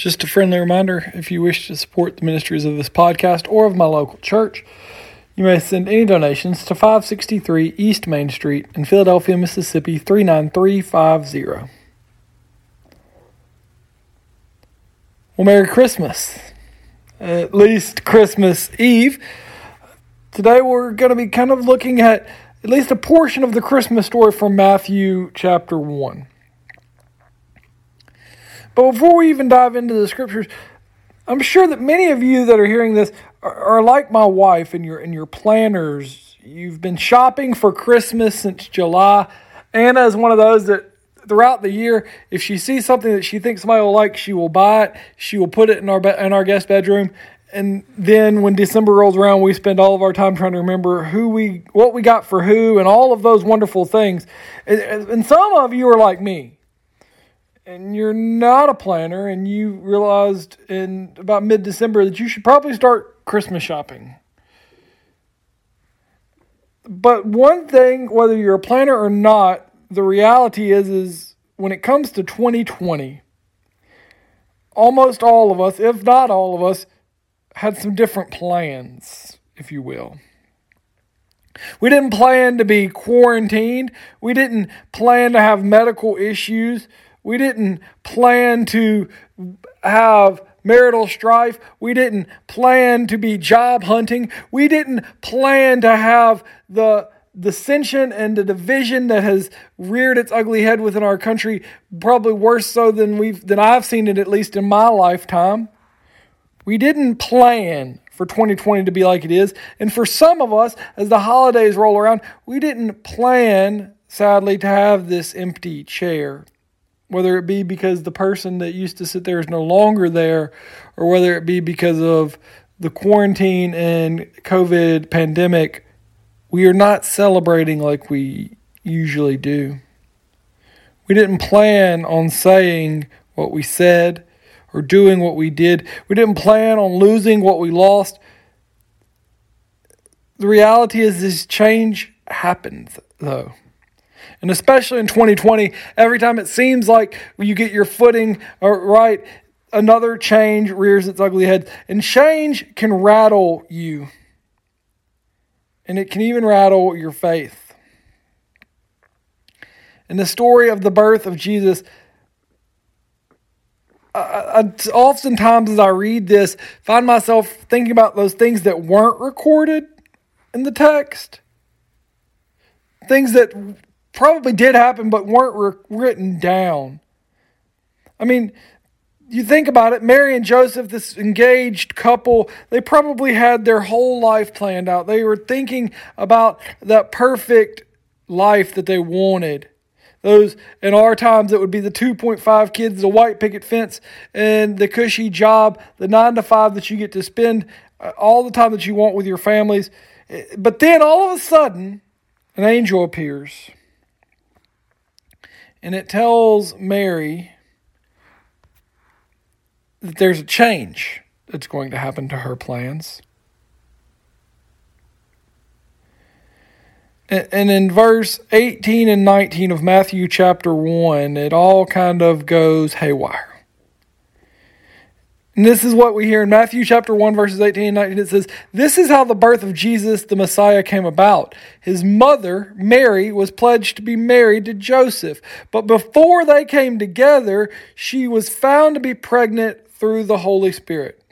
Just a friendly reminder if you wish to support the ministries of this podcast or of my local church, you may send any donations to 563 East Main Street in Philadelphia, Mississippi 39350. Well, Merry Christmas. At least Christmas Eve. Today we're going to be kind of looking at at least a portion of the Christmas story from Matthew chapter 1. But before we even dive into the scriptures, I'm sure that many of you that are hearing this are, are like my wife and your and your planners. You've been shopping for Christmas since July. Anna is one of those that throughout the year, if she sees something that she thinks somebody will like, she will buy it. She will put it in our be- in our guest bedroom. And then when December rolls around, we spend all of our time trying to remember who we, what we got for who, and all of those wonderful things. And, and some of you are like me and you're not a planner and you realized in about mid December that you should probably start Christmas shopping. But one thing, whether you're a planner or not, the reality is is when it comes to 2020, almost all of us, if not all of us, had some different plans, if you will. We didn't plan to be quarantined. We didn't plan to have medical issues. We didn't plan to have marital strife. We didn't plan to be job hunting. We didn't plan to have the dissension and the division that has reared its ugly head within our country, probably worse so than we've than I've seen it at least in my lifetime. We didn't plan for 2020 to be like it is. And for some of us, as the holidays roll around, we didn't plan, sadly, to have this empty chair whether it be because the person that used to sit there is no longer there, or whether it be because of the quarantine and COVID pandemic, we are not celebrating like we usually do. We didn't plan on saying what we said or doing what we did. We didn't plan on losing what we lost. The reality is, this change happens, though. And especially in 2020, every time it seems like you get your footing uh, right, another change rears its ugly head. And change can rattle you, and it can even rattle your faith. In the story of the birth of Jesus, uh, uh, I, I, oftentimes as I read this, find myself thinking about those things that weren't recorded in the text, things that probably did happen but weren't re- written down. I mean, you think about it, Mary and Joseph, this engaged couple, they probably had their whole life planned out. They were thinking about that perfect life that they wanted. Those in our times, it would be the 2.5 kids, the white picket fence, and the cushy job, the nine to five that you get to spend uh, all the time that you want with your families. But then all of a sudden, an angel appears and it tells Mary that there's a change that's going to happen to her plans. And in verse 18 and 19 of Matthew chapter 1, it all kind of goes haywire. And this is what we hear in Matthew chapter 1, verses 18 and 19. It says, This is how the birth of Jesus the Messiah came about. His mother, Mary, was pledged to be married to Joseph. But before they came together, she was found to be pregnant through the Holy Spirit.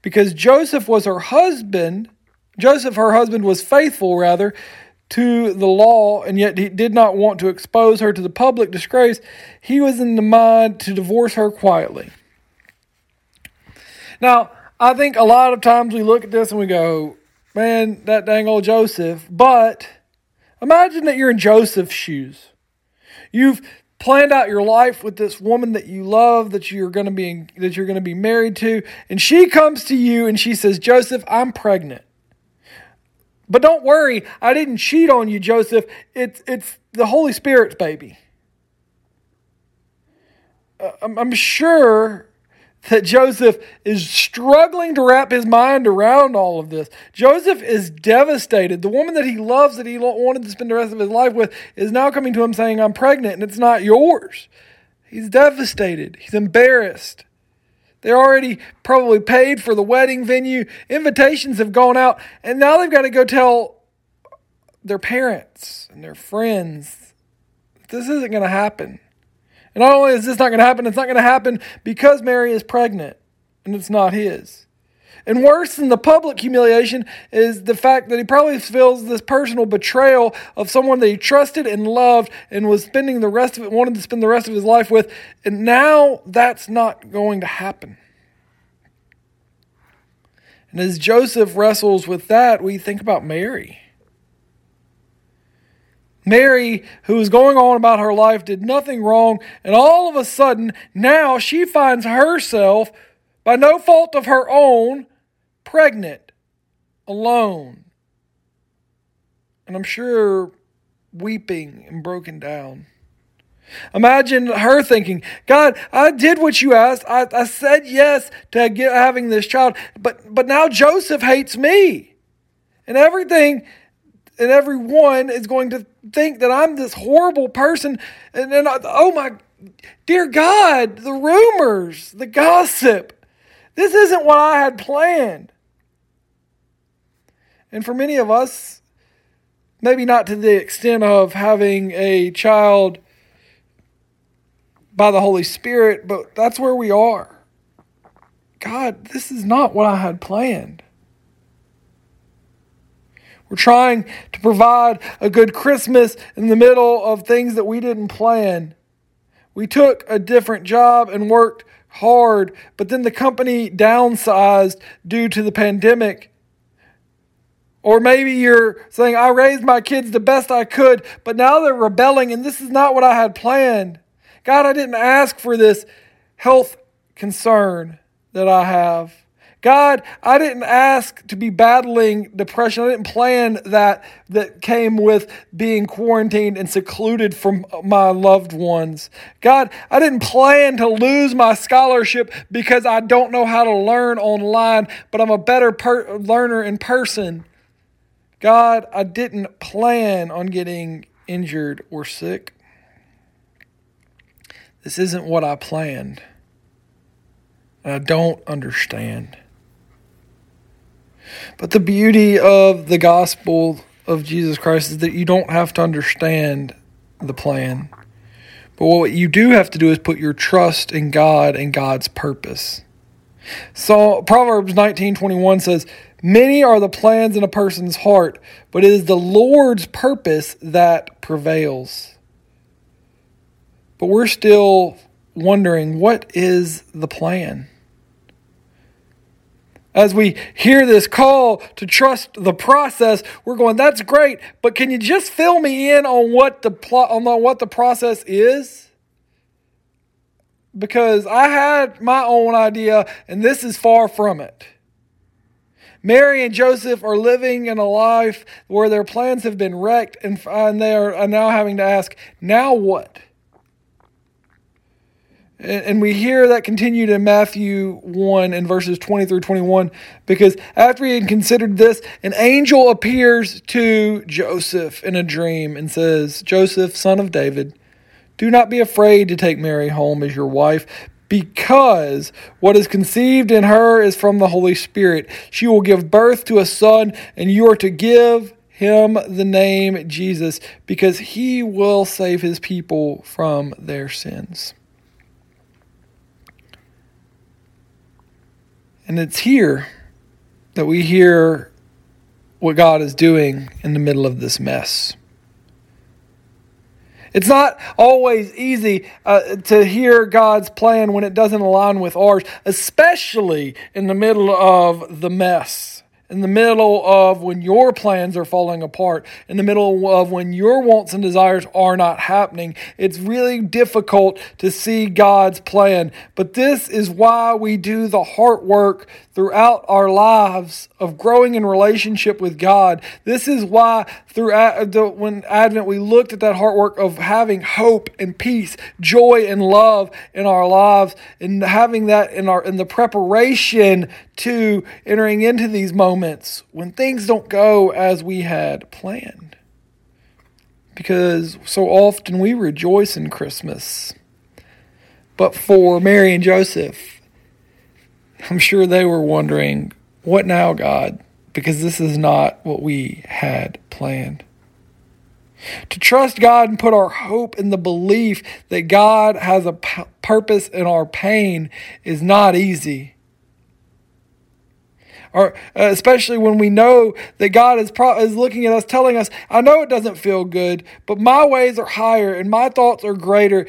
Because Joseph was her husband, Joseph, her husband, was faithful, rather, to the law, and yet he did not want to expose her to the public disgrace. He was in the mind to divorce her quietly. Now, I think a lot of times we look at this and we go, man, that dang old Joseph. But imagine that you're in Joseph's shoes. You've planned out your life with this woman that you love that you're going to be that you're going to be married to and she comes to you and she says joseph i'm pregnant but don't worry i didn't cheat on you joseph it's it's the holy spirit's baby uh, I'm, I'm sure that Joseph is struggling to wrap his mind around all of this. Joseph is devastated. The woman that he loves, that he wanted to spend the rest of his life with, is now coming to him saying, I'm pregnant and it's not yours. He's devastated. He's embarrassed. They already probably paid for the wedding venue. Invitations have gone out, and now they've got to go tell their parents and their friends this isn't going to happen. And not only is this not going to happen, it's not going to happen because Mary is pregnant and it's not his. And worse than the public humiliation is the fact that he probably feels this personal betrayal of someone that he trusted and loved and was spending the rest of it, wanted to spend the rest of his life with. And now that's not going to happen. And as Joseph wrestles with that, we think about Mary. Mary, who was going on about her life, did nothing wrong, and all of a sudden, now she finds herself, by no fault of her own, pregnant, alone. And I'm sure weeping and broken down. Imagine her thinking, God, I did what you asked. I, I said yes to get, having this child, but, but now Joseph hates me. And everything and everyone is going to think that I'm this horrible person. And then, oh my dear God, the rumors, the gossip. This isn't what I had planned. And for many of us, maybe not to the extent of having a child by the Holy Spirit, but that's where we are. God, this is not what I had planned. We're trying to provide a good Christmas in the middle of things that we didn't plan. We took a different job and worked hard, but then the company downsized due to the pandemic. Or maybe you're saying, I raised my kids the best I could, but now they're rebelling and this is not what I had planned. God, I didn't ask for this health concern that I have. God, I didn't ask to be battling depression. I didn't plan that that came with being quarantined and secluded from my loved ones. God, I didn't plan to lose my scholarship because I don't know how to learn online, but I'm a better per- learner in person. God, I didn't plan on getting injured or sick. This isn't what I planned. I don't understand. But the beauty of the gospel of Jesus Christ is that you don't have to understand the plan. But what you do have to do is put your trust in God and God's purpose. So Proverbs 19:21 says, Many are the plans in a person's heart, but it is the Lord's purpose that prevails. But we're still wondering what is the plan? As we hear this call to trust the process, we're going, that's great, but can you just fill me in on what the plot on what the process is? Because I had my own idea and this is far from it. Mary and Joseph are living in a life where their plans have been wrecked and, and they are now having to ask, now what? And we hear that continued in Matthew 1 in verses 20 through 21 because after he had considered this, an angel appears to Joseph in a dream and says, Joseph, son of David, do not be afraid to take Mary home as your wife because what is conceived in her is from the Holy Spirit. She will give birth to a son, and you are to give him the name Jesus, because he will save his people from their sins. And it's here that we hear what God is doing in the middle of this mess. It's not always easy uh, to hear God's plan when it doesn't align with ours, especially in the middle of the mess in the middle of when your plans are falling apart, in the middle of when your wants and desires are not happening. It's really difficult to see God's plan. But this is why we do the heart work throughout our lives of growing in relationship with God. This is why through when Advent we looked at that heart work of having hope and peace, joy and love in our lives and having that in our in the preparation to entering into these moments when things don't go as we had planned. Because so often we rejoice in Christmas. But for Mary and Joseph, I'm sure they were wondering, what now, God? Because this is not what we had planned. To trust God and put our hope in the belief that God has a p- purpose in our pain is not easy. Or uh, especially when we know that God is pro- is looking at us, telling us, "I know it doesn't feel good, but my ways are higher and my thoughts are greater."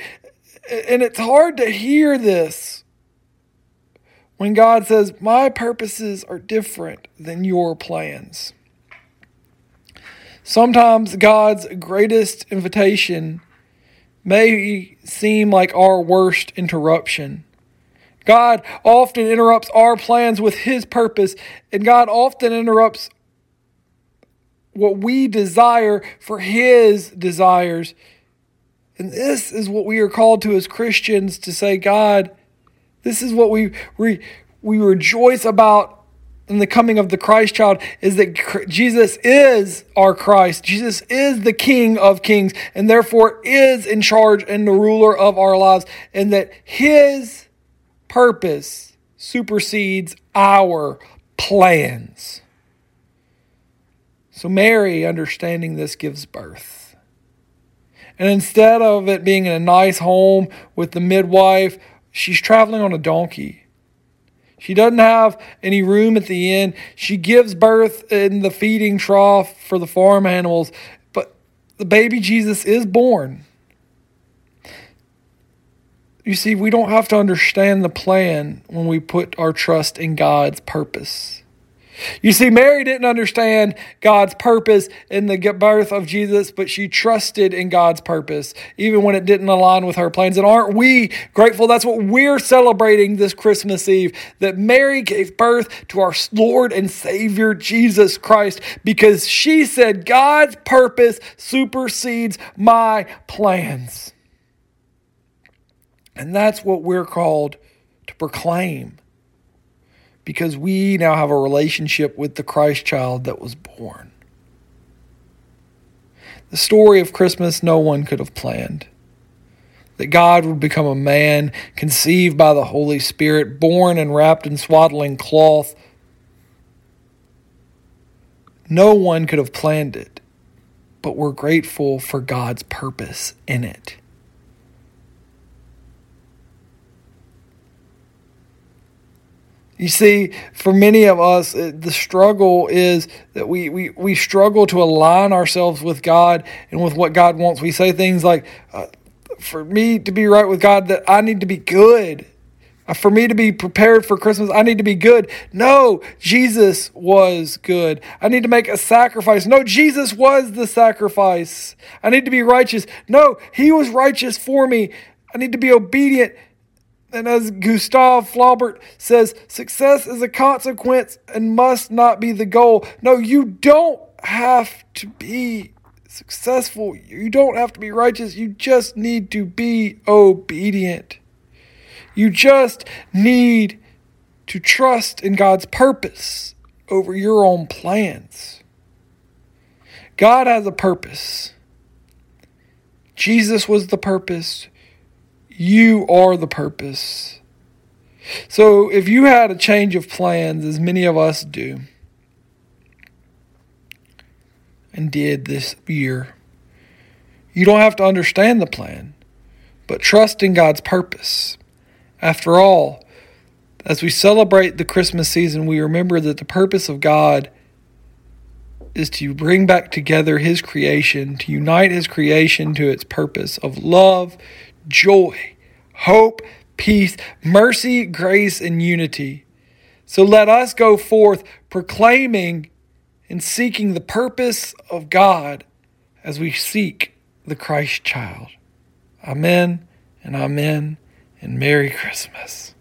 And it's hard to hear this when God says, My purposes are different than your plans. Sometimes God's greatest invitation may seem like our worst interruption. God often interrupts our plans with His purpose, and God often interrupts what we desire for His desires. And this is what we are called to as Christians to say, God, this is what we, we, we rejoice about in the coming of the Christ child is that Jesus is our Christ. Jesus is the King of kings and therefore is in charge and the ruler of our lives, and that his purpose supersedes our plans. So, Mary, understanding this, gives birth. And instead of it being in a nice home with the midwife, she's traveling on a donkey. She doesn't have any room at the inn. She gives birth in the feeding trough for the farm animals, but the baby Jesus is born. You see, we don't have to understand the plan when we put our trust in God's purpose. You see, Mary didn't understand God's purpose in the birth of Jesus, but she trusted in God's purpose, even when it didn't align with her plans. And aren't we grateful? That's what we're celebrating this Christmas Eve that Mary gave birth to our Lord and Savior Jesus Christ because she said, God's purpose supersedes my plans. And that's what we're called to proclaim because we now have a relationship with the Christ child that was born. The story of Christmas no one could have planned. That God would become a man, conceived by the Holy Spirit, born and wrapped in swaddling cloth. No one could have planned it, but we're grateful for God's purpose in it. You see, for many of us, the struggle is that we, we, we struggle to align ourselves with God and with what God wants. We say things like, uh, for me to be right with God, that I need to be good. Uh, for me to be prepared for Christmas, I need to be good. No, Jesus was good. I need to make a sacrifice. No, Jesus was the sacrifice. I need to be righteous. No, He was righteous for me. I need to be obedient. And as Gustave Flaubert says, success is a consequence and must not be the goal. No, you don't have to be successful. You don't have to be righteous. You just need to be obedient. You just need to trust in God's purpose over your own plans. God has a purpose. Jesus was the purpose. You are the purpose. So if you had a change of plans, as many of us do, and did this year, you don't have to understand the plan, but trust in God's purpose. After all, as we celebrate the Christmas season, we remember that the purpose of God is to bring back together His creation, to unite His creation to its purpose of love, joy, hope, peace, mercy, grace, and unity. So let us go forth proclaiming and seeking the purpose of God as we seek the Christ child. Amen and amen and Merry Christmas.